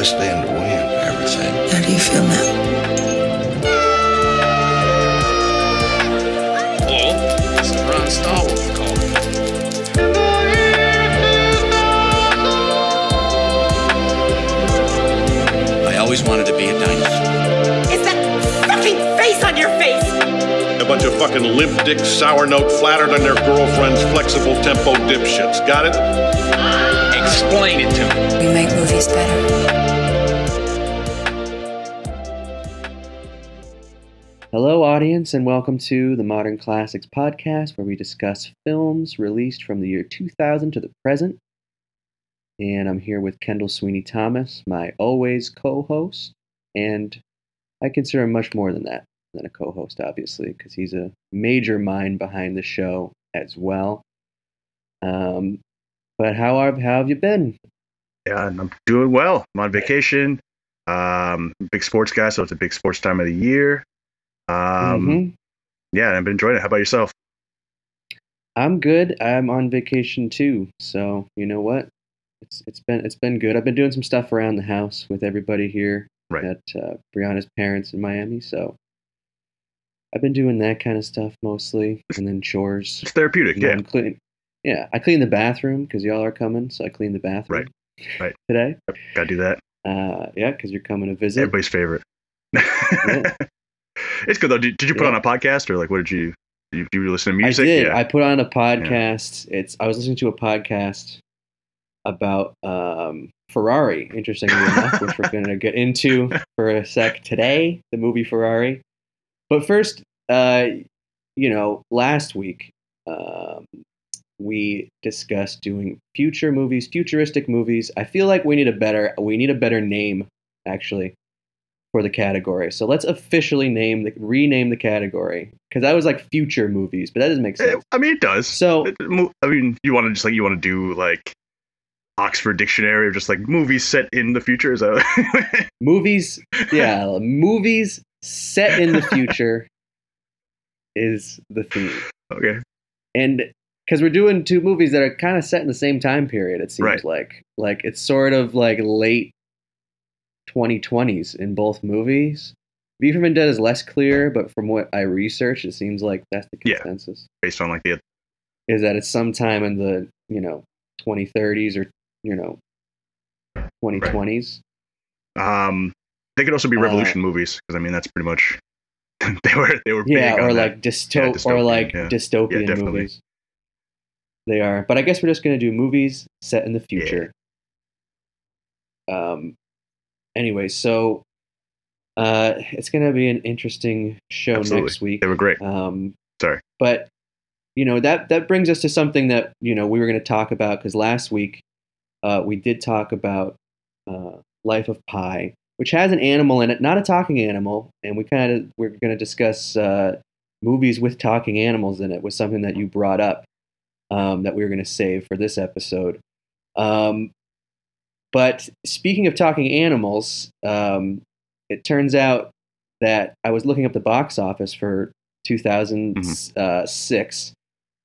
I stand to win? Everything. How do you feel now? Hello, this is Ron Stallworth calling. I always wanted to be a dinosaur. It's that fucking face on your face! A bunch of fucking limp dick, sour note, flattered on their girlfriends, flexible tempo dipshits. Got it? Explain it to me. We make movies better. Hello, audience, and welcome to the Modern Classics Podcast, where we discuss films released from the year 2000 to the present. And I'm here with Kendell Sweeney Thomas, my always co host. And I consider him much more than that, than a co host, obviously, because he's a major mind behind the show as well. Um, but how have, how have you been? Yeah, I'm doing well. I'm on vacation. Um, big sports guy, so it's a big sports time of the year. Um, Mhm. Yeah, I've been enjoying it. How about yourself? I'm good. I'm on vacation too, so you know what? It's it's been it's been good. I've been doing some stuff around the house with everybody here Right. at uh, Brianna's parents in Miami. So I've been doing that kind of stuff mostly, and then chores. It's therapeutic. You know, Yeah, I'm clean. Yeah, I cleaned the bathroom because y'all are coming, so I clean the bathroom. right. right. Today. gotta do that. Uh, yeah, because you're coming to visit. Everybody's favorite. It's good though. Did, did you put Yeah. on a podcast or like what did you? Did you, you listen to music? I did. Yeah. I put on a podcast. It's I was listening to a podcast about um, Ferrari, interestingly enough, which we're going to get into for a sec today, the movie Ferrari. But first, uh, you know, last week um, we discussed doing future movies, futuristic movies. I feel like we need a better we need a better name actually for the category. So let's officially name the rename the category because that was like future movies, but that doesn't make sense. I mean, it does. So It- I mean, you want to just like you want to do like Oxford Dictionary or just like movies set in the future? Is that movies, yeah, movies set in the future is the theme, okay? and because we're doing two movies that are kind of set in the same time period, it seems Right. like like it's sort of like late 2020s in both movies. V for Vendetta is less clear, but from what I researched, it seems like that's the consensus. Yeah. Based on like the Is that it's sometime in the you know 2030s or you know 2020s. um, they could also be Uh, revolution movies because I mean that's pretty much they were they were Yeah, big or like dysto- dystopian, or like yeah. dystopian Yeah, movies. They are, but I guess we're just gonna do movies set in the future. Um. Anyway, so uh, it's gonna be an interesting show Absolutely. next week. they were great. Um, Sorry. but you know that that brings us to something that you know we were going to talk about because last week uh, we did talk about uh, Life of Pi, which has an animal in it, not a talking animal, and we kind of we're going to discuss uh, movies with talking animals in it. Was something that you brought up um, that we were going to save for this episode. Um, but speaking of talking animals, um, it turns out that I was looking up the box office for 2006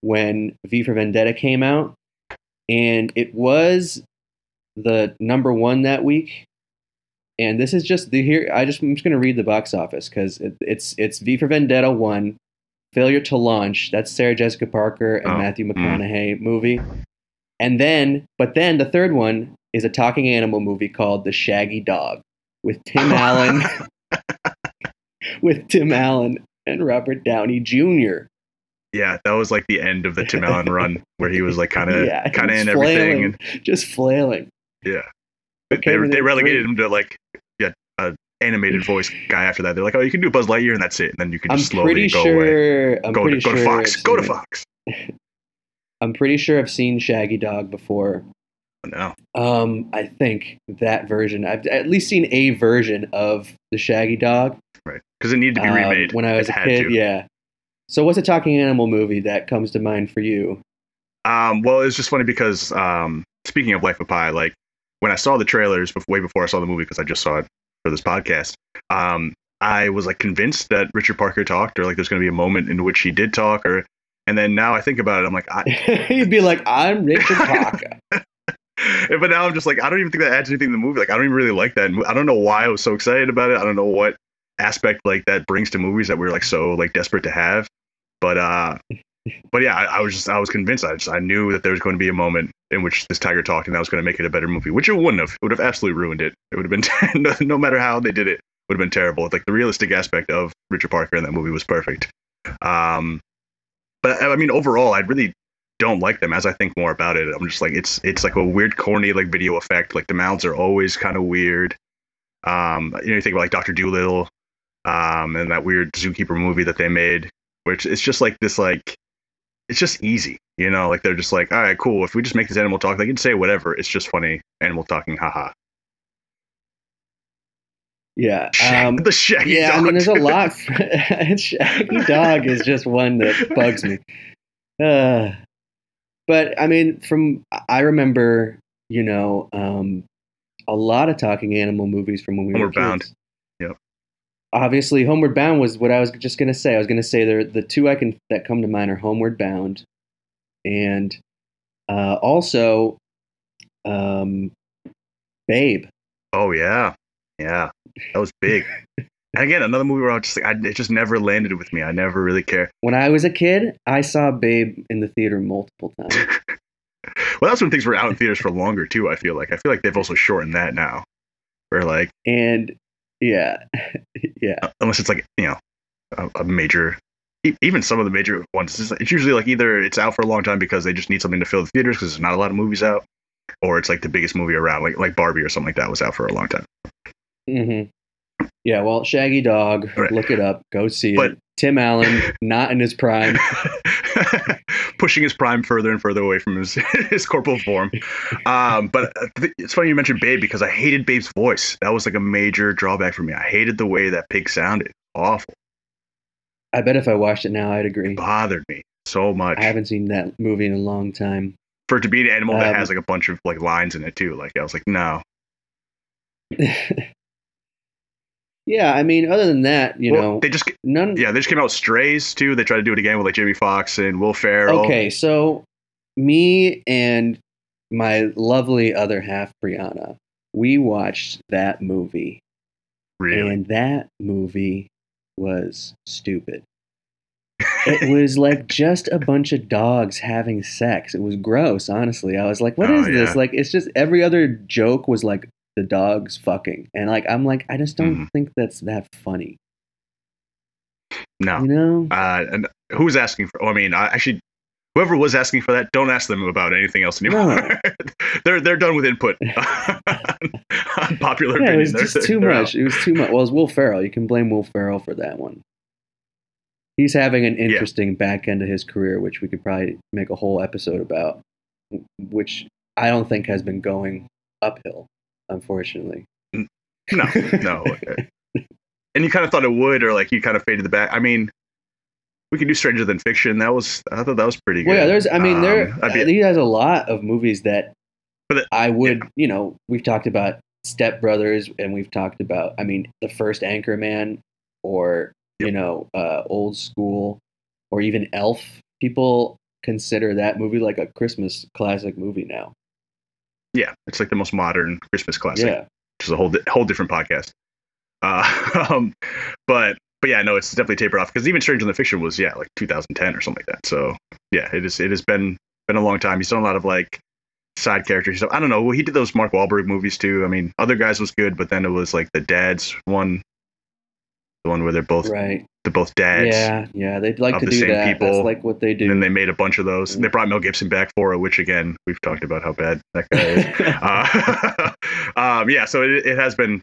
when V for Vendetta came out, and it was the number one that week. And this is just the here. I just I'm just gonna read the box office because it, it's it's V for Vendetta one, Failure to Launch. That's Sarah Jessica Parker and Oh, Matthew mm. McConaughey movie. And then, but then the third one is a talking animal movie called The Shaggy Dog with Tim Allen, with Tim Allen and Robert Downey Jr. Yeah, that was like the end of the Tim Allen run where he was like kind of Yeah, kind of in everything and just flailing. yeah. Okay, they they relegated three. him to like yeah, a animated voice guy after that. They're like, oh, you can do Buzz Lightyear and that's it. And then you can I'm just slowly pretty go away. I'm Go pretty to, go to Fox. Go to. Fox. I'm pretty sure I've seen Shaggy Dog before. No. Um, I think that version. I've at least seen a version of the Shaggy Dog Right. Because it needed to be um, remade. when I was It a kid. to. Yeah. So, what's a talking animal movie that comes to mind for you? Um, well, it's just funny because um, speaking of Life of Pi, like when I saw the trailers bef- way before I saw the movie, because I just saw it for this podcast, um, I was like convinced that Richard Parker talked, or like there's going to be a moment in which he did talk, or and then now I think about it, I'm like, I, You'd be like, I'm Richard Parker. but now I'm just like, I don't even think that adds anything to the movie. Like, I don't even really like that. I don't know why I was so excited about it. I don't know what aspect like that brings to movies that we're like so like desperate to have. But uh, but yeah, I, I was just I was convinced. I just I knew that there was going to be a moment in which this tiger talked, and that was going to make it a better movie. Which it wouldn't have. It would have absolutely ruined it. It would have been no, no matter how they did it, would have been terrible. Like the realistic aspect of Richard Parker in that movie was perfect. Um, but I mean, overall, I really don't like them. As I think more about it, I'm just like it's it's like a weird, corny like video effect. Like the mouths are always kind of weird. Um, you know, you think about like Doctor Dolittle, um, and that weird zookeeper movie that they made, which it's just like this like it's just easy, you know. Like they're just like, all right, cool. If we just make this animal talk, they can say whatever. It's just funny animal talking, haha. Yeah. Um, the shaggy yeah, I dog. mean, there's a lot. Shaggy Dog is just one that bugs me. Uh, but I mean, from I remember, you know, um, a lot of talking animal movies from when we were Homeward Bound. kids. Yep. Obviously, Homeward Bound was what I was just gonna say. I was gonna say there the two I can that come to mind are Homeward Bound, and uh, also, um, Babe. Oh yeah, yeah, that was big. and again, another movie where I was just like, I, it just never landed with me. I never really care. When I was a kid, I saw Babe in the theater multiple times. Well, that's when things were out in theaters for longer too. I feel like I feel like they've also shortened that now, where like and yeah, yeah, uh, unless it's like you know a, a major, e- even some of the major ones, it's, it's usually like either it's out for a long time because they just need something to fill the theaters because there's not a lot of movies out, or it's like the biggest movie around, like like Barbie or something like that was out for a long time. Hmm yeah. Well, Shaggy Dog, Right. look it up, go see But- it. Tim Allen, not in his prime. pushing his prime further and further away from his his corporal form. Um, but uh, it's funny you mentioned Babe because I hated Babe's voice. That was like a major drawback for me. I hated the way that pig sounded. Awful. I bet if I watched it now, I'd agree. It Bothered me so much. I haven't seen that movie in a long time. For it to be an animal that Um, has like a bunch of like lines in it too. Like I was like, no. yeah, I mean, other than that, you Well, know, they just none. yeah they just came out with Strays too. They tried to do it again with like Jamie Foxx and Will Ferrell. Okay, so me and my lovely other half, Brianna, we watched that movie, really. and that movie was stupid. it was like just a bunch of dogs having sex. It was gross, honestly. I was like, "What Oh, is this?" Like, it's just every other joke was like the dogs fucking, and like I'm like, I just don't Mhm. think that's that funny. no. You know? Uh, and who's asking for? Oh, I mean, I actually, whoever was asking for that, don't ask them about anything else anymore. they're they're done with input on popular yeah, it was just they're- too they're much. out. It was too much. Well, it's Will Ferrell. You can blame Will Ferrell for that one. He's having an interesting back end of his career, which we could probably make a whole episode about, which I don't think has been going uphill, unfortunately. No, no. and you kind of thought it would, or like you kind of faded the back. I mean, we could do Stranger Than Fiction. That was I thought that was pretty good. Well, yeah, there's. I mean, there. Um, I'd be- he has a lot of movies that it- I would. You know, we've talked about Step Brothers, and we've talked about. I mean, the first Anchorman, or you know, uh, Old School, or even Elf. People consider that movie like a Christmas classic movie now. Yeah, it's like the most modern Christmas classic. Yeah, which is a whole di- whole different podcast. Uh, um, but but yeah, no, it's definitely tapered off because even Stranger Than Fiction was yeah like 2010 or something like that. So yeah, it is it has been been a long time. He's done a lot of like side characters. I don't know. Well, he did those Mark Wahlberg movies too. I mean, other guys was good, but then it was like the dads one, the one where they're both right. They're both dads. Yeah, yeah. They'd like to the do that. people, That's like what they And do. then they made a bunch of those. And They brought Mel Gibson back for it, which again we've talked about how bad that guy is. uh, um, yeah, so it, it has been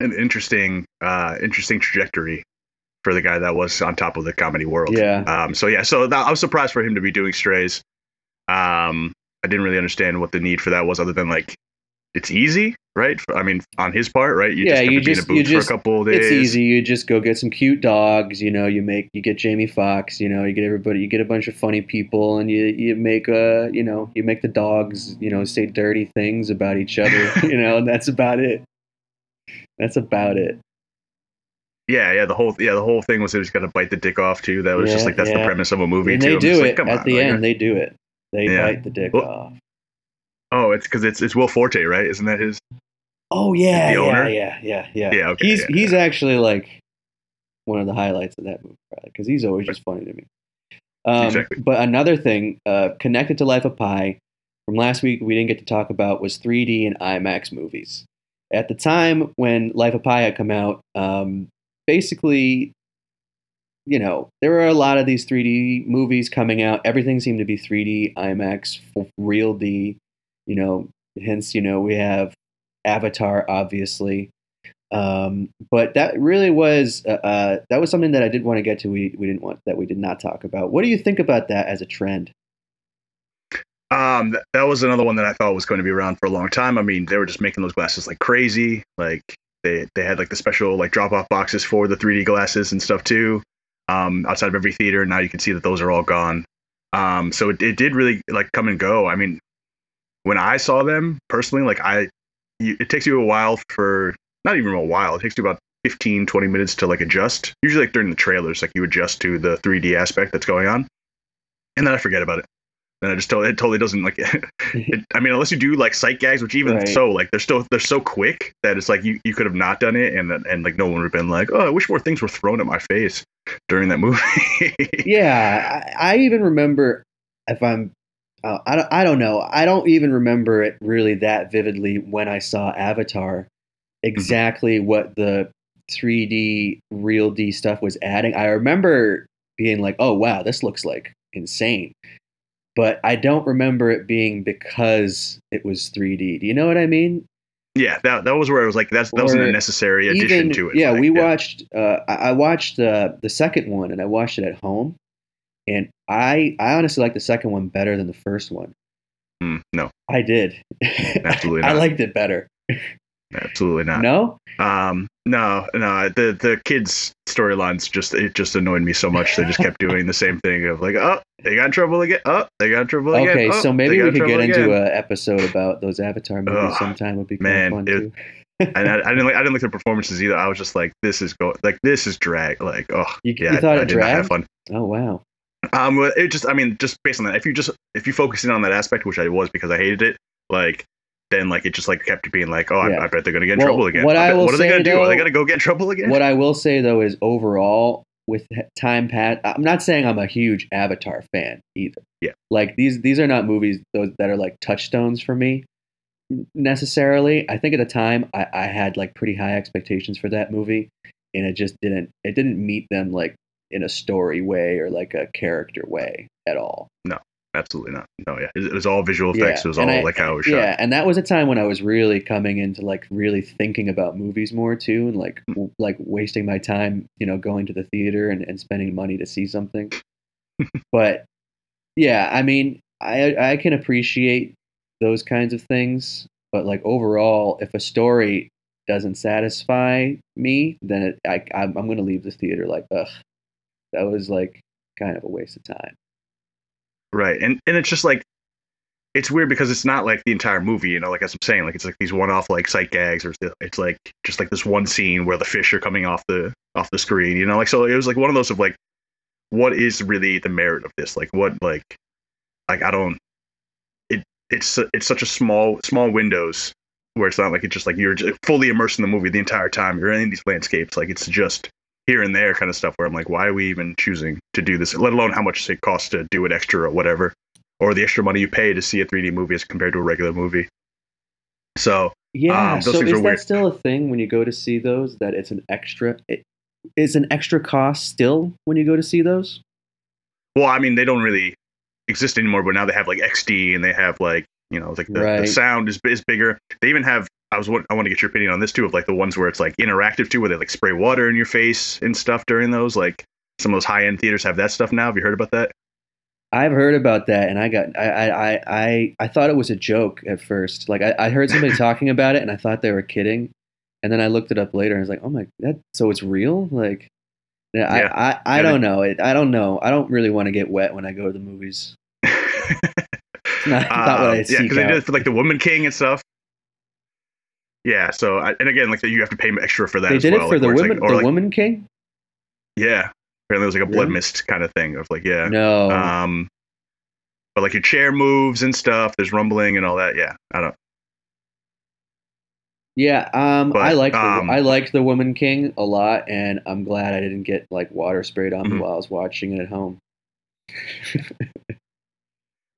an interesting, uh, interesting trajectory for the guy that was on top of the comedy world. yeah. Um, so yeah, so that, I was surprised for him to be doing Strays. Um, I didn't really understand what the need for that was, other than like it's easy, right? I mean, on his part, right? You Yeah, just you to be just- in a you booth just- for a couple of days. It's easy. You just go get some cute dogs. You know, you make you get Jamie Foxx. You know, you get everybody. You get a bunch of funny people, and you you make uh you know you make the dogs you know say dirty things about each other. you know, and that's about it. That's about it. Yeah, yeah. The whole yeah the whole thing was he was gonna bite the dick off too. That was just like that's yeah. the premise of a movie and too. they I'm do it like, at on, the like, end. They do it. They Yeah. bite the dick Well- off. Oh, it's because it's it's Will Forte, right? Isn't that his? Oh yeah, yeah, yeah, yeah, yeah. Yeah, okay, He's yeah, he's actually like one of the highlights of that movie, because he's always just funny to me. Um, Exactly. But another thing uh, connected to Life of Pi from last week we didn't get to talk about was 3D and IMAX movies. At the time when Life of Pi had come out, um, basically, you know, there were a lot of these 3D movies coming out. Everything seemed to be 3D, IMAX, real D. You know, hence, you know, we have Avatar, obviously. Um, but that really was uh, uh, that was something that I did want to get to. We we didn't want that we did not talk about. What do you think about that as a trend? Um, th- that was another one that I thought was going to be around for a long time. I mean, they were just making those glasses like crazy. Like they they had like the special like drop off boxes for the 3D glasses and stuff too. Um, outside of every theater, now you can see that those are all gone. Um, so it, it did really like come and go. I mean, when I saw them personally, like I, it takes you a while for not even a while. It takes you about 15, 20 minutes to like adjust. Usually like during the trailers, like you adjust to the 3D aspect that's going on, and then I forget about it. Then I just totally, it totally doesn't like. Mm-hmm. it, I mean, unless you do like sight gags, which even Right. so, like they're still they're so quick that it's like you, you could have not done it, and and like no one would have been like, oh, I wish more things were thrown at my face during that movie. Yeah, I, I even remember if I'm. Uh, I, don't, I don't know. I don't even remember it really that vividly when I saw Avatar, exactly what the 3D real D stuff was adding. I remember being like, oh, wow, this looks like insane. But I don't remember it being because it was 3D. Do you know what I mean? yeah, that that was where I was like, that's that wasn't a necessary addition even to it. yeah Like, we watched uh, I, I watched uh, the second one and i watched it at home and i i honestly like the second one better than the first one Mm, no, i did Absolutely i liked it better absolutely not. no Um, no, no. The the kids' storylines just it just annoyed me so much. They just kept doing the same thing of like, oh, they got in trouble again. Oh, they got in trouble again. okay Oh, so maybe we could get into an episode about those avatar movies Ugh, sometime would be kind man, of fun it- too and I, I didn't like I didn't like the performances either. I was just like, this is go like this is drag. Like, oh, You- yeah, you thought I, it I did not have dragged? fun. oh wow Um, it just I mean, just based on that, if you just if you focus in on that aspect, which I was because I hated it, like. Then, like, it just like kept being like, oh, Yeah. I, I bet they're gonna get in Well, trouble again. what I bet- will what are they going to do? Are they gonna go get in trouble again? what i will say though is overall with time past i'm not saying i'm a huge avatar fan either Yeah. like these these are not movies those that are like touchstones for me necessarily i think at the time I, I had like pretty high expectations for that movie and it just didn't it didn't meet them like in a story way or like a character way at all No, Absolutely not. No, yeah, it, it was all visual effects. it was all I- like how it was shot. Yeah, and that was a time when I was really coming into like really thinking about movies more too, and like Hmm. w- like wasting my time, you know, going to the theater and, and spending money to see something. but yeah, I mean, I I can appreciate those kinds of things, but like overall, if a story doesn't satisfy me, then it, I I'm, I'm gonna leave the theater like ugh, that was like kind of a waste of time. Right. And and it's just like it's weird because it's not like the entire movie, you know, like as I'm saying, like it's like these one off like sight gags or it's like just like this one scene where the fish are coming off the off the screen, you know, like so it was like one of those of like what is really the merit of this? Like what like like I don't it it's it's such a small small windows where it's not like it's just like you're just fully immersed in the movie the entire time. You're in these landscapes, like it's just here and there kind of stuff where I'm like, why are we even choosing to do this? Let alone how much it costs to do it extra or whatever, or the extra money you pay to see a 3D movie as compared to a regular movie. So Yeah. Um, so is that weird. still a thing when you go to see those? That it's an extra. It, it's an extra cost still when you go to see those. Well, I mean, they don't really exist anymore, but now they have like XD and they have like you know like the, Right. the sound is is bigger. They even have. I was I want to get your opinion on this too of like the ones where it's like interactive too, where they like spray water in your face and stuff during those. Like some of those high end theaters have that stuff now. Have you heard about that? I've heard about that, and I got I I I I, I thought it was a joke at first. Like I, I heard somebody talking about it, and I thought they were kidding, and then I looked it up later, and I was like, oh my, that so it's real? Like, yeah, Yeah. I I, I Yeah, don't know. It, I don't know. I don't really want to get wet when I go to the movies. Not, not what I Um, yeah, because they did it for like the Woman King and stuff. Yeah, so I, and again, like you have to pay extra for that. They as did well, it for like, the women, like, or the like, Woman King. Yeah, apparently it was like a blood Really? mist kind of thing of like yeah. No, Um, but like your chair moves and stuff. There's rumbling and all that. Yeah, I don't. Yeah, um, But, I like um, I liked the Woman King a lot, and I'm glad I didn't get like water sprayed on me Mhm. while I was watching it at home.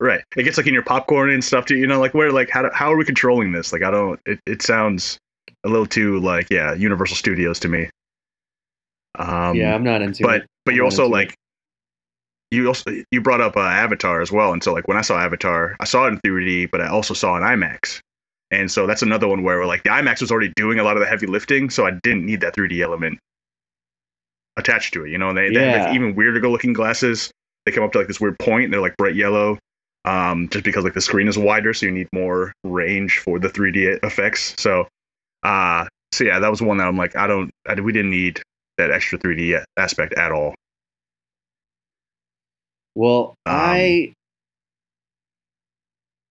Right. It gets like in your popcorn and stuff too. You know, like where like how do, how are we controlling this? Like I don't. It it sounds a little too like yeah Universal Studios to me. Um, yeah, I'm not into but it. but you also into it. like you also you brought up uh, Avatar as well, and so like when I saw Avatar, I saw it in 3D, but I also saw it in IMAX, and so that's another one where like the IMAX was already doing a lot of the heavy lifting, so I didn't need that 3D element attached to it. You know, and they, they have like, even weirder go looking glasses. They come up to like this weird point, and they're like bright yellow, um, just because like the screen is wider, so you need more range for the 3D effects. So, uh, so yeah, that was one that I'm like, I don't, I, we didn't need that extra 3D aspect at all. Well, Um, I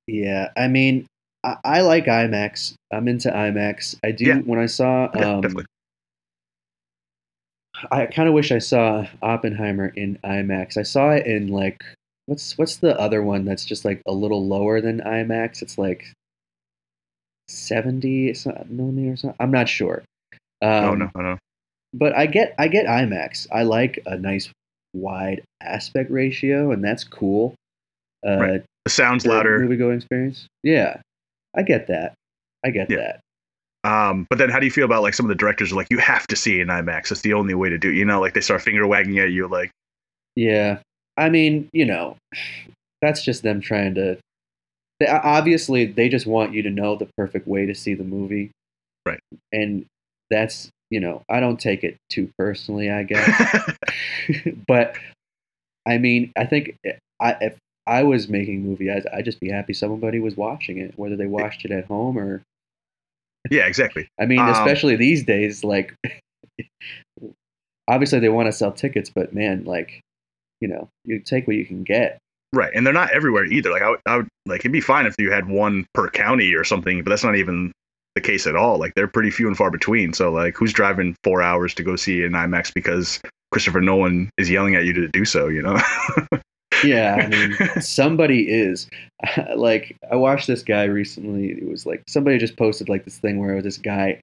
yeah, I mean, I, I like IMAX. I'm into IMAX. I do. Yeah. When I saw, Yeah, um, definitely. I kind of wish I saw Oppenheimer in IMAX. I saw it in like what's what's the other one that's just like a little lower than IMAX? It's like seventy millimeter or something. I'm not sure. Um, oh no, no, no. but I get I get IMAX. I like a nice wide aspect ratio, and that's cool. Uh, Right. The sound's louder. movie going experience. Yeah, I get that. I get Yeah. that. Um, but then how do you feel about like some of the directors are like, you have to see in IMAX. It's the only way to do it. You know, like they start finger wagging at you, like, Yeah, I mean, you know, that's just them trying to. They, obviously, they just want you to know the perfect way to see the movie, Right. And that's you know, I don't take it too personally, I guess. but I mean, I think I, if I was making a movie, I'd, I'd just be happy somebody was watching it, whether they watched it at home or. yeah, exactly. I mean, Um, especially these days, like, obviously they want to sell tickets, but man, like, you know, you take what you can get. Right. And they're not everywhere either. Like I would, I would like it'd be fine if you had one per county or something, but that's not even the case at all. Like they're pretty few and far between. So like who's driving four hours to go see an IMAX because Christopher Nolan is yelling at you to do so, you know? Yeah, I mean, somebody is. like, I watched this guy recently. It was like somebody just posted like this thing where this guy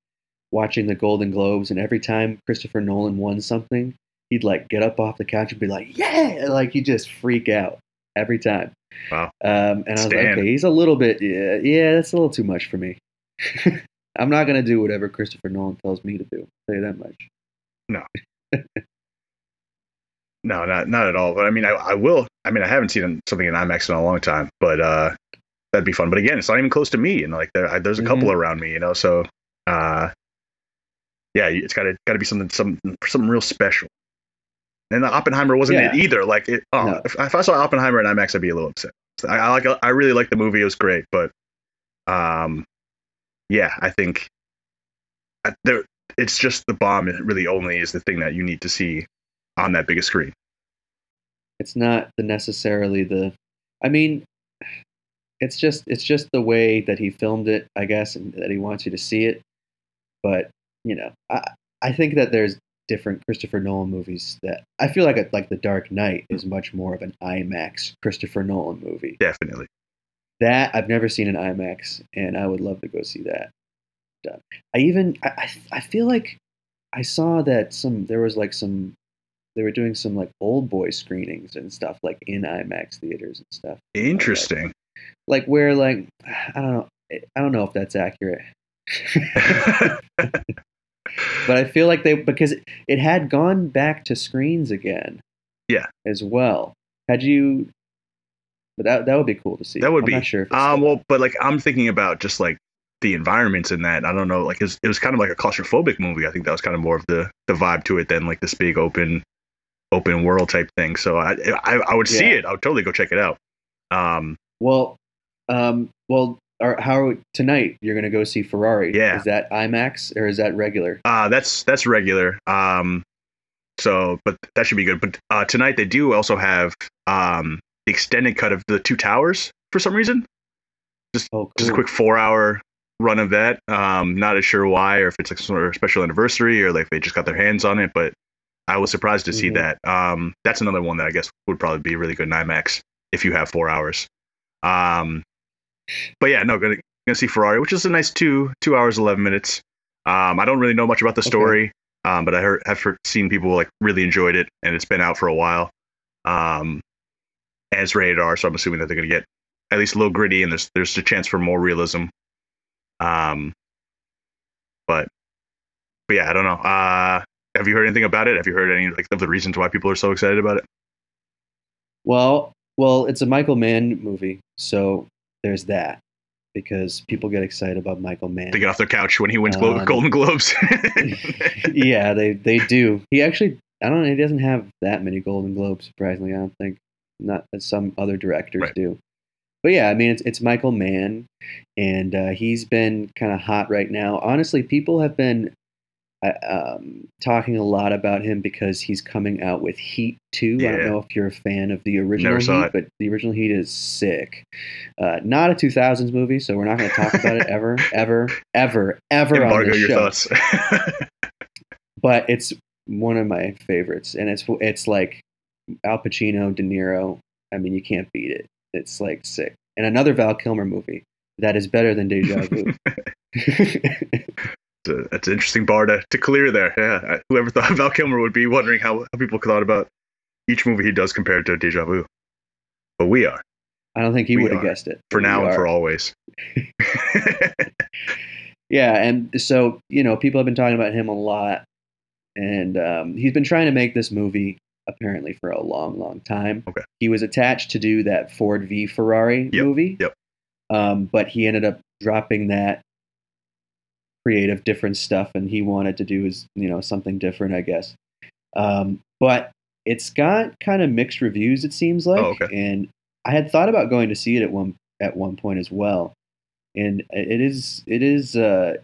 watching the Golden Globes, and every time Christopher Nolan won something, he'd like get up off the couch and be like, "Yeah!" Like he just freak out every time. Wow. Um, and I was like, okay, he's a little bit, yeah, yeah, that's a little too much for me. I'm not gonna do whatever Christopher Nolan tells me to do. I'll tell you that much. No, no, not not at all. But I mean, I, I will. I mean, I haven't seen something in IMAX in a long time, but uh, that'd be fun. But again, it's not even close to me, and like there, I, there's a couple around me, you know. So, uh, yeah, it's got to got to be something some something real special. And the Oppenheimer wasn't it either. Like, it, oh, No. if, if I saw Oppenheimer in IMAX, I'd be a little upset. I, I like, I really like the movie. It was great, but, um, yeah, I think I, there. It's just the bomb. It really only is the thing that you need to see on that biggest screen. it's not the necessarily the i mean it's just it's just the way that he filmed it i guess and that he wants you to see it but you know i i think that there's different christopher nolan movies that i feel like like the dark knight is much more of an imax christopher nolan movie Definitely. that i've never seen in imax and i would love to go see that done i even i i, I feel like i saw that some there was like some they were doing some like Oldboy screenings and stuff like in IMAX theaters and stuff. Interesting. Like where like I don't know I don't know if that's accurate. but I feel like they because it had gone back to screens again. Yeah. As well. Had you but that that would be cool to see. That would I'm be. not sure if it's um, well, but like I'm thinking about just like the environments in that. I don't know. Like it was, it was kind of like a claustrophobic movie. I think that was kind of more of the the vibe to it than like this big open open world type thing. So I I, I would see Yeah. it. I would totally go check it out. Um, well um well are, how tonight you're gonna go see Ferrari. Yeah. Is that IMAX or is that regular? uh, that's that's regular. Um, so but that should be good. But uh, tonight they do also have um the extended cut of the Two Towers for some reason. Oh, just a quick four hour run of that. Um, not as sure why, or if it's like some sort of special anniversary, or like they just got their hands on it. But I was surprised to see Mhm. that. Um, that's another one that I guess would probably be really good in IMAX if you have four hours. Um, but yeah, no, gonna gonna see Ferrari, which is a nice two two hours eleven minutes. Um, I don't really know much about the Okay. story, um, but I heard have heard, seen people like really enjoyed it, and it's been out for a while. Um, and it's rated R, so I'm assuming that they're gonna get at least a little gritty, and there's there's a chance for more realism. Um, but but yeah, I don't know. Uh, have you heard anything about it? Have you heard any like of the reasons why people are so excited about it? Well, well, it's a Michael Mann movie, so there's that because people get excited about Michael Mann. They get off their couch when he wins Um, Golden Globes. yeah, they they do. He actually, I don't know, he doesn't have that many Golden Globes. Surprisingly, I don't think not as some other directors Right. do. But yeah, I mean, it's it's Michael Mann, and uh, he's been kind of hot right now. Honestly, people have been um, talking a lot about him because he's coming out with Heat Two. I don't know if you're a fan of the original Heat, it. but the original Heat is sick. Uh, not a 2000s movie, so we're not going to talk about it ever, ever, ever, ever on Embargo this your show thoughts. but it's one of my favorites, and it's it's like Al Pacino, De Niro. I mean, you can't beat it. It's like sick. And another Val Kilmer movie that is better than Deja Vu. It's an interesting bar to, to clear there. Yeah, whoever thought Val Kilmer would be wondering how, how people thought about each movie he does compared to Deja Vu. But we are, I don't think he would have guessed it for now and for always. Yeah, and so you know, people have been talking about him a lot, and um, he's been trying to make this movie apparently for a long, long time. Okay. He was attached to do that Ford v Ferrari Yep, movie. yep. Um, but he ended up dropping that creative, different stuff, and he wanted to do his, you know, something different, I guess. Um, but it's got kind of mixed reviews, it seems like, Oh, okay. and I had thought about going to see it at one at one point as well and it is it is uh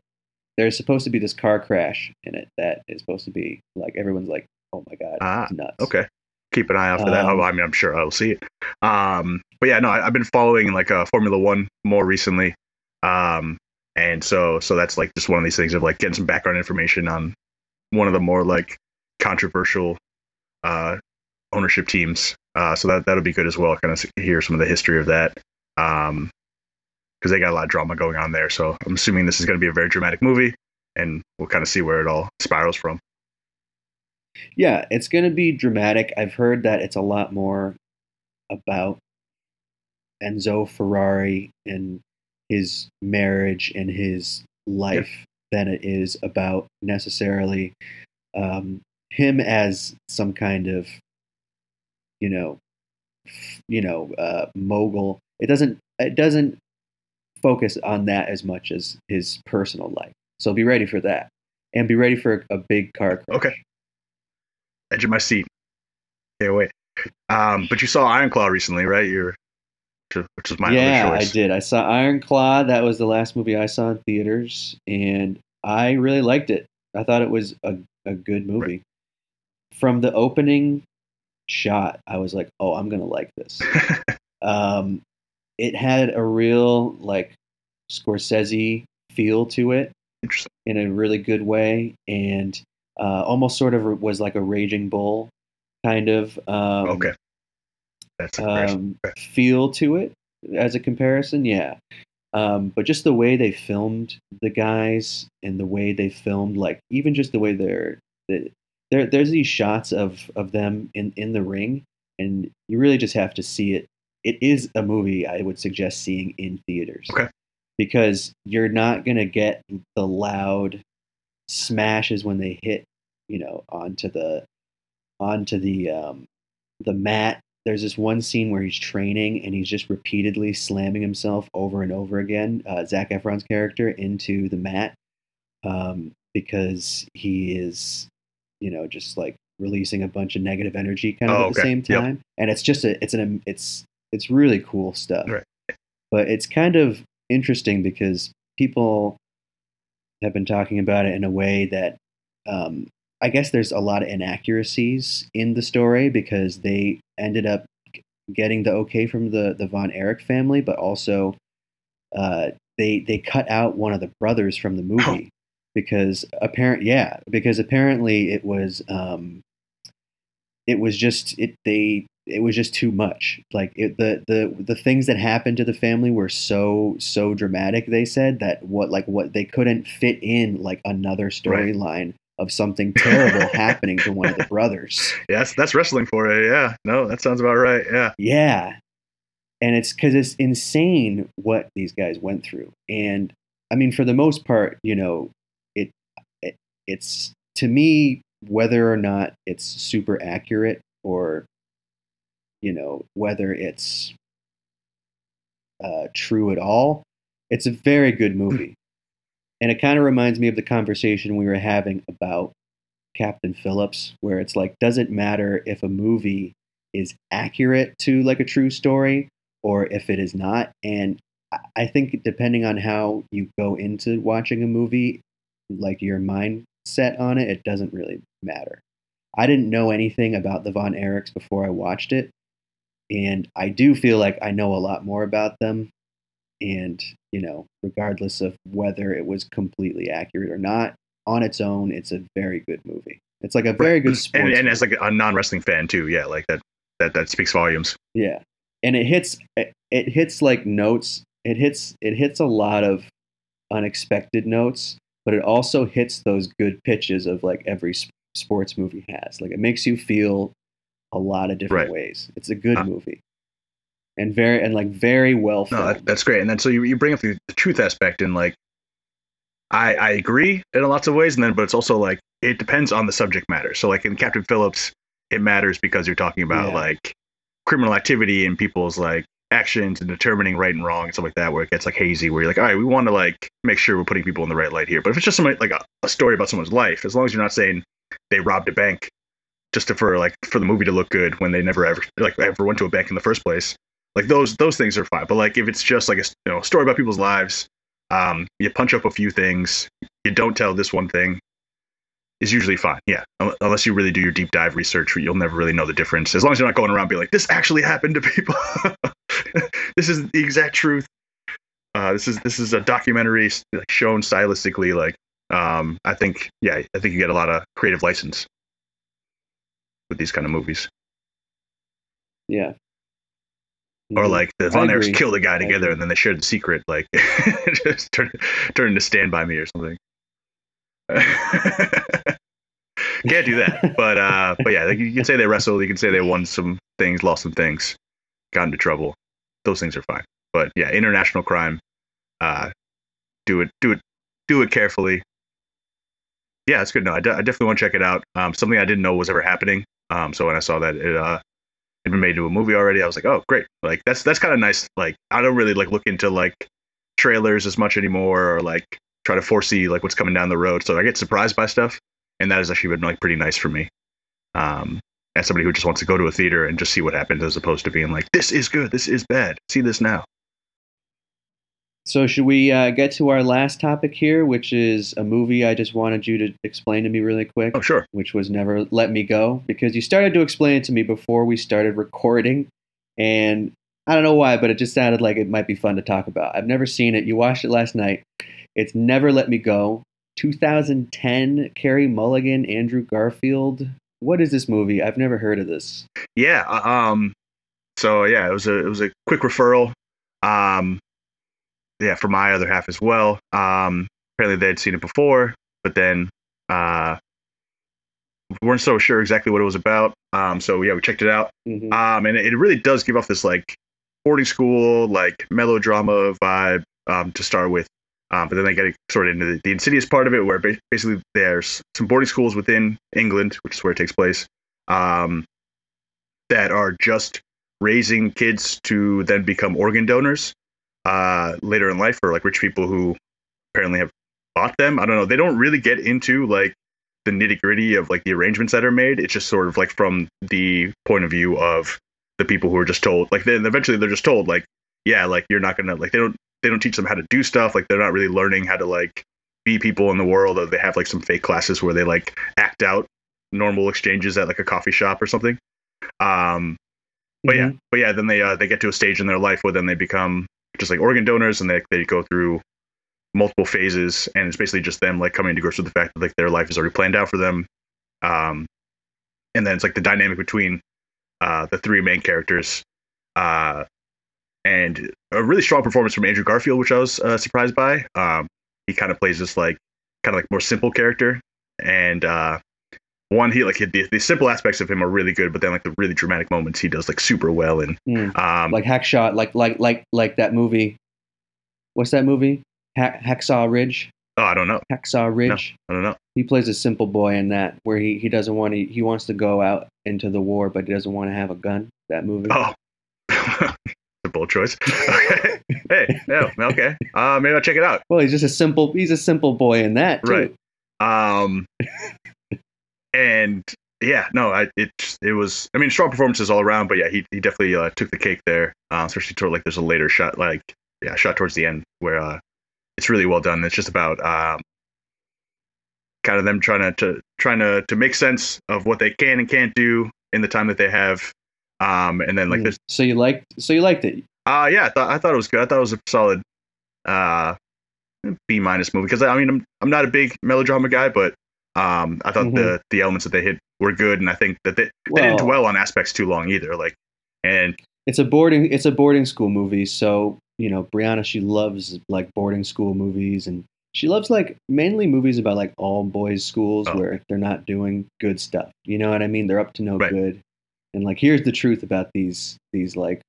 there's supposed to be this car crash in it that is supposed to be like everyone's like oh my god Ah, it's nuts Okay. Keep an eye out for that. Um, Oh, I mean, I'm sure I'll see it. Um, but yeah, no, I, I've been following like uh, Formula One more recently, um, and so so that's like just one of these things of like getting some background information on one of the more like controversial uh, ownership teams. Uh, so that that'll be good as well. Kind of hear some of the history of that, um, because they got a lot of drama going on there. So I'm assuming this is going to be a very dramatic movie, and we'll kind of see where it all spirals from. yeah it's going to be dramatic i've heard that it's a lot more about enzo ferrari and his marriage and his life than it is about necessarily um, him as some kind of you know you know uh, mogul it doesn't it doesn't focus on that as much as his personal life so be ready for that and be ready for a, a big car crash Okay. edge of my seat. Can't wait. Um, but you saw Iron Claw recently, right? You're, which was my yeah, I did. I saw Iron Claw. That was the last movie I saw in theaters, and I really liked it. I thought it was a, a good movie. From the opening shot, I was like, "Oh, I'm gonna like this." um, it had a real like Scorsese feel to it in a really good way, and uh, almost sort of was like a Raging Bull kind of. Um, okay. That's um, feel to it as a comparison. Yeah. Um, but just the way they filmed the guys and the way they filmed, like even just the way they're, the, there, there's these shots of, of them in, in the ring, and you really just have to see it. It is a movie I would suggest seeing in theaters. Okay. Because you're not gonna get the loud smashes when they hit, you know, onto the onto the um, the mat. There's this one scene where he's training and he's just repeatedly slamming himself over and over again, uh, Zac Efron's character, into the mat um, because he is, you know, just like releasing a bunch of negative energy kind of Oh, at the okay. same Yep. time. And it's just a, it's an, it's, it's really cool stuff. Right. But it's kind of interesting because people have been talking about it in a way that um, I guess there's a lot of inaccuracies in the story because they ended up getting the okay from the the Von Erich family, but also uh, they they cut out one of the brothers from the movie because apparent yeah because apparently it was um, it was just it they it was just too much. Like it, the the the things that happened to the family were so so dramatic. They said that what like what they couldn't fit in like another storyline of something terrible happening to one of the brothers. Yeah, that's, that's wrestling for you. Yeah. No, that sounds about right. Yeah. Yeah. And it's because it's insane what these guys went through. And I mean, for the most part, you know, it, it it's to me, whether or not it's super accurate or, you know, whether it's uh, true at all, it's a very good movie. And it kind of reminds me of the conversation we were having about Captain Phillips, where it's like, does it matter if a movie is accurate to like a true story or if it is not? And I- I think depending on how you go into watching a movie, like your mindset on it, it doesn't really matter. I didn't know anything about the Von Erichs before I watched it. And I do feel like I know a lot more about them. And, you know, regardless of whether it was completely accurate or not, on its own, it's a very good movie. It's like a very good sports And, and as like a non wrestling fan too, yeah, like that that that speaks volumes. Yeah, and it hits it, it hits like notes. It hits it hits a lot of unexpected notes, but it also hits those good pitches of like every s- sports movie has. Like it makes you feel a lot of different Right. ways. It's a good Uh, movie, and very and like very well No, that, that's great. And then so you, you bring up the, the truth aspect and like I I agree in lots of ways, and then but it's also like it depends on the subject matter. So like in Captain Phillips, it matters because you're talking about Yeah. like criminal activity and people's like actions and determining right and wrong and stuff like that, where it gets like hazy, where you're like, all right, we want to like make sure we're putting people in the right light here. But if it's just somebody, like a, a story about someone's life, as long as you're not saying they robbed a bank just to, for like for the movie to look good when they never ever like ever went to a bank in the first place, like those those things are fine. But like if it's just like a you know story about people's lives, um, you punch up a few things, you don't tell this one thing, is usually fine. Yeah, unless you really do your deep dive research, you'll never really know the difference. As long as you're not going around being like, this actually happened to people. this is the exact truth. Uh, this is this is a documentary like, shown stylistically. Like, um, I think, yeah, I think you get a lot of creative license with these kind of movies. yeah. Or Mhm. like the I Von Erichs killed a guy together and then they shared the secret, like just turn turn into Stand by Me or something. Can't do that, but uh, but yeah, like, you can say they wrestled, you can say they won some things, lost some things, got into trouble. Those things are fine, but yeah, international crime. Uh, do it, do it, do it carefully. Yeah, it's good. No, I, definitely want to check it out. Um, something I didn't know was ever happening. Um, so when I saw that it uh been made into a movie already. I was like, oh, great. Like that's that's kind of nice. Like I don't really like look into like trailers as much anymore, or like try to foresee like what's coming down the road. So I get surprised by stuff, and that has actually been like pretty nice for me. Um, as somebody who just wants to go to a theater and just see what happens, as opposed to being like, this is good, this is bad. See this now. So should we uh, get to our last topic here, which is a movie I just wanted you to explain to me really quick. Oh, sure. which was Never Let Me Go, because you started to explain it to me before we started recording. And I don't know why, but it just sounded like it might be fun to talk about. I've never seen it. You watched it last night. It's Never Let Me Go, 2010, Carey Mulligan, Andrew Garfield. What is this movie? I've never heard of this. Yeah. uh, Um. So yeah, it was a it was a quick referral. Um. Yeah, for my other half as well. Um. Apparently they'd seen it before, but then uh, weren't so sure exactly what it was about. Um. So yeah, we checked it out. Mhm. Um. And it, it really does give off this like boarding school like melodrama vibe. Um. To start with. Um, but then they get sort of into the, the insidious part of it, where ba- basically there's some boarding schools within England, which is where it takes place. Um, that are just raising kids to then become organ donors uh, later in life, or like rich people who apparently have bought them. I don't know. They don't really get into like the nitty gritty of like the arrangements that are made. It's just sort of like from the point of view of the people who are just told. Like then eventually they're just told like, yeah, like you're not gonna like they don't they don't teach them how to do stuff. Like they're not really learning how to like be people in the world. Or they have like some fake classes where they like act out normal exchanges at like a coffee shop or something. Um, but yeah, Mhm. but yeah, then they uh, they get to a stage in their life where then they become just like organ donors, and they they go through multiple phases, and it's basically just them like coming to grips with the fact that like their life is already planned out for them. Um, and then it's like the dynamic between uh, the three main characters, uh, and a really strong performance from Andrew Garfield, which I was uh, surprised by. Um, he kind of plays this like kind of like more simple character, and uh, one he like the, the simple aspects of him are really good, but then like the really dramatic moments he does like super well. And Mm. um, Like Hackshot, like like like like that movie. What's that movie? Ha- Hacksaw Ridge. oh, I don't know, Hacksaw Ridge. I don't know. He plays a simple boy in that, where he, he doesn't want to. He wants to go out into the war, but he doesn't want to have a gun. That movie. Oh, a bold choice. Okay. hey, yeah, okay. Uh, maybe I'll check it out. Well, he's just a simple. He's a simple boy in that too. Right. Um, and yeah, no, I it it was. I mean, strong performances all around, but yeah, he he definitely uh, took the cake there. Uh, especially toward like there's a later shot, like yeah, shot towards the end where uh, it's really well done. It's just about um, kind of them trying to, to trying to to make sense of what they can and can't do in the time that they have. Um, and then like Mm. there's So you liked. So you liked it. uh yeah, I thought I thought it was good. I thought it was a solid uh B minus movie because I mean I'm I'm not a big melodrama guy, but um I thought the the elements that they hit were good, and I think that they, they didn't dwell on aspects too long either. Like and It's a boarding. It's a boarding school movie. So you know, Brianna, she loves like boarding school movies, and she loves like mainly movies about like all boys schools Oh. where they're not doing good stuff. You know what I mean? They're up to no Right. good. And like, here's the truth about these these like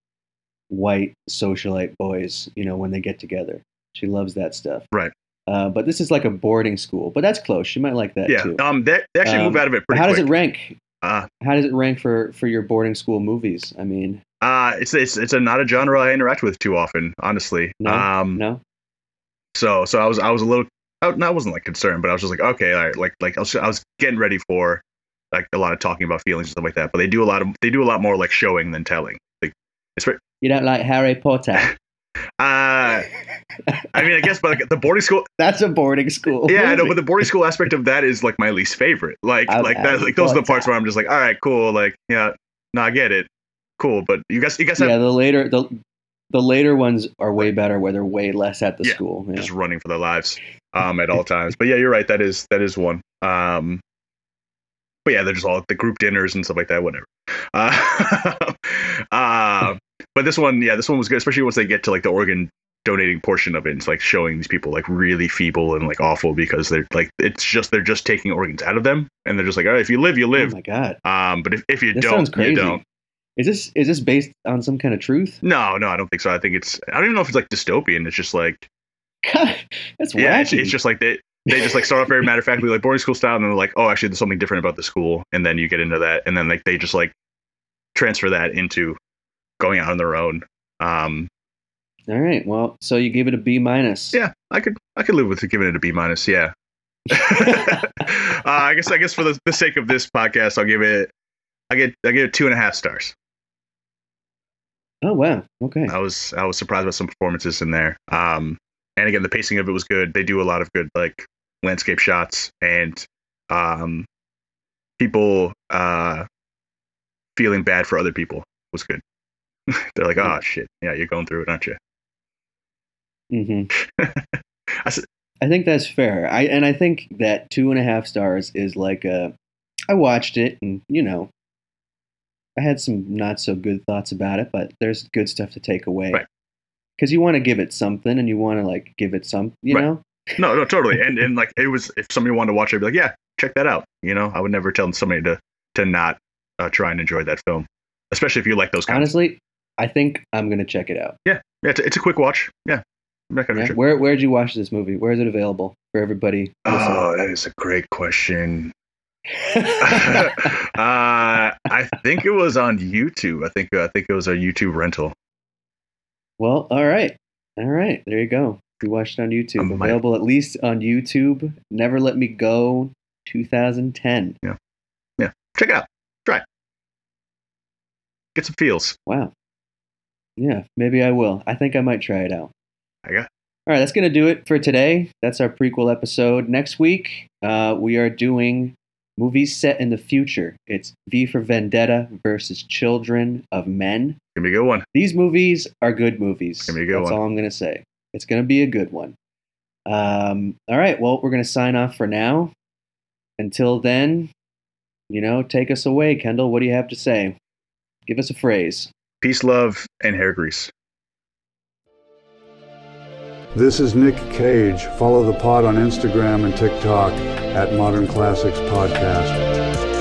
white socialite boys. You know, when they get together, she loves that stuff. Right. Uh, but this is like a boarding school, but that's close. You might like that yeah, too. um they, they actually Um, move out of it pretty how does it rank? Uh, How does it rank for for your boarding school movies? I mean, uh it's it's it's a not a genre I interact with too often, honestly. No, um no. so so I was I was a little I, I wasn't like concerned, but I was just like okay, all right, like like I was, I was getting ready for like a lot of talking about feelings and stuff like that. But they do a lot of they do a lot more like showing than telling. Like it's You don't like Harry Potter? uh I mean I guess but like, the boarding school That's a boarding school. yeah I know but the boarding school aspect of that is like my least favorite. Like I'm like that like those are the parts where I'm just like all right cool like yeah no I get it cool but you guys you guys have yeah, the later the the later ones are way better, where they're way less at the Yeah, school. Yeah. just running for their lives um, at all times. But yeah, you're right. That is that is one. Um, but yeah, they're just all at the group dinners and stuff like that. Whatever. Uh, uh, but this one, yeah, this one was good, especially once they get to like the organ donating portion of it. It's like showing these people like really feeble and like awful because they're like it's just they're just taking organs out of them and they're just like, all right, if you live, you Oh live. my god, Um, but if, if you this don't, you don't. Is this is this based on some kind of truth? No, no, I don't think so. I think it's I don't even know if it's like dystopian. It's just like God, that's yeah, it's, it's just like they they just like start off very matter of factly like boarding school style, and then they're like, oh, actually, there's something different about the school, and then you get into that, and then like they just like transfer that into going out on their own. Um, All right. Well, so you gave it a B minus. yeah, I could I could live with giving it a B minus. Yeah. uh, I guess I guess for the, the sake of this podcast, I'll give it I get I give it two and a half stars. Oh wow. Okay. I was I was surprised by some performances in there. Um, and again, the pacing of it was good. They do a lot of good like landscape shots and um, people uh, feeling bad for other people was good. They're like, oh shit, yeah, you're going through it, aren't you? hmm I think that's fair. I and I think that two and a half stars is like a. I watched it, and you know, I had some not so good thoughts about it, but there's good stuff to take away. Right. Because you want to give it something, and you want to like give it some, you Right. know. no, no, totally. And and like it was, if somebody wanted to watch it, I'd be like, yeah, check that out. You know, I would never tell somebody to to not uh, try and enjoy that film, especially if you like those kinds. Honestly, I think I'm gonna check it out. yeah, it's a, it's a quick watch. Yeah, I'm not gonna Yeah? Where Where did you watch this movie? Where is it available for everybody? Oh, that is a great question. uh, I think it was on YouTube. I think I think it was a YouTube rental. well, all right, all right. There you go. You watched it on YouTube. I might- Available at least on YouTube. Never Let Me Go, 2010. Yeah, yeah. Check it out. Try. it. Get some feels. Wow. Yeah, maybe I will. I think I might try it out. I got. All right, that's going to do it for today. That's our prequel episode. Next week, uh, we are doing movies set in the future. It's V for Vendetta versus Children of Men. Give me a good one. These movies are good movies. Gonna be a good That's one. all I'm going to say. It's going to be a good one. Um, all right, well, we're going to sign off for now. Until then, you know, take us away, Kendell. What do you have to say? Give us a phrase. Peace, love, and hair grease. This is Nick Cage. Follow the pod on Instagram and TikTok at Modern Classics Podcast.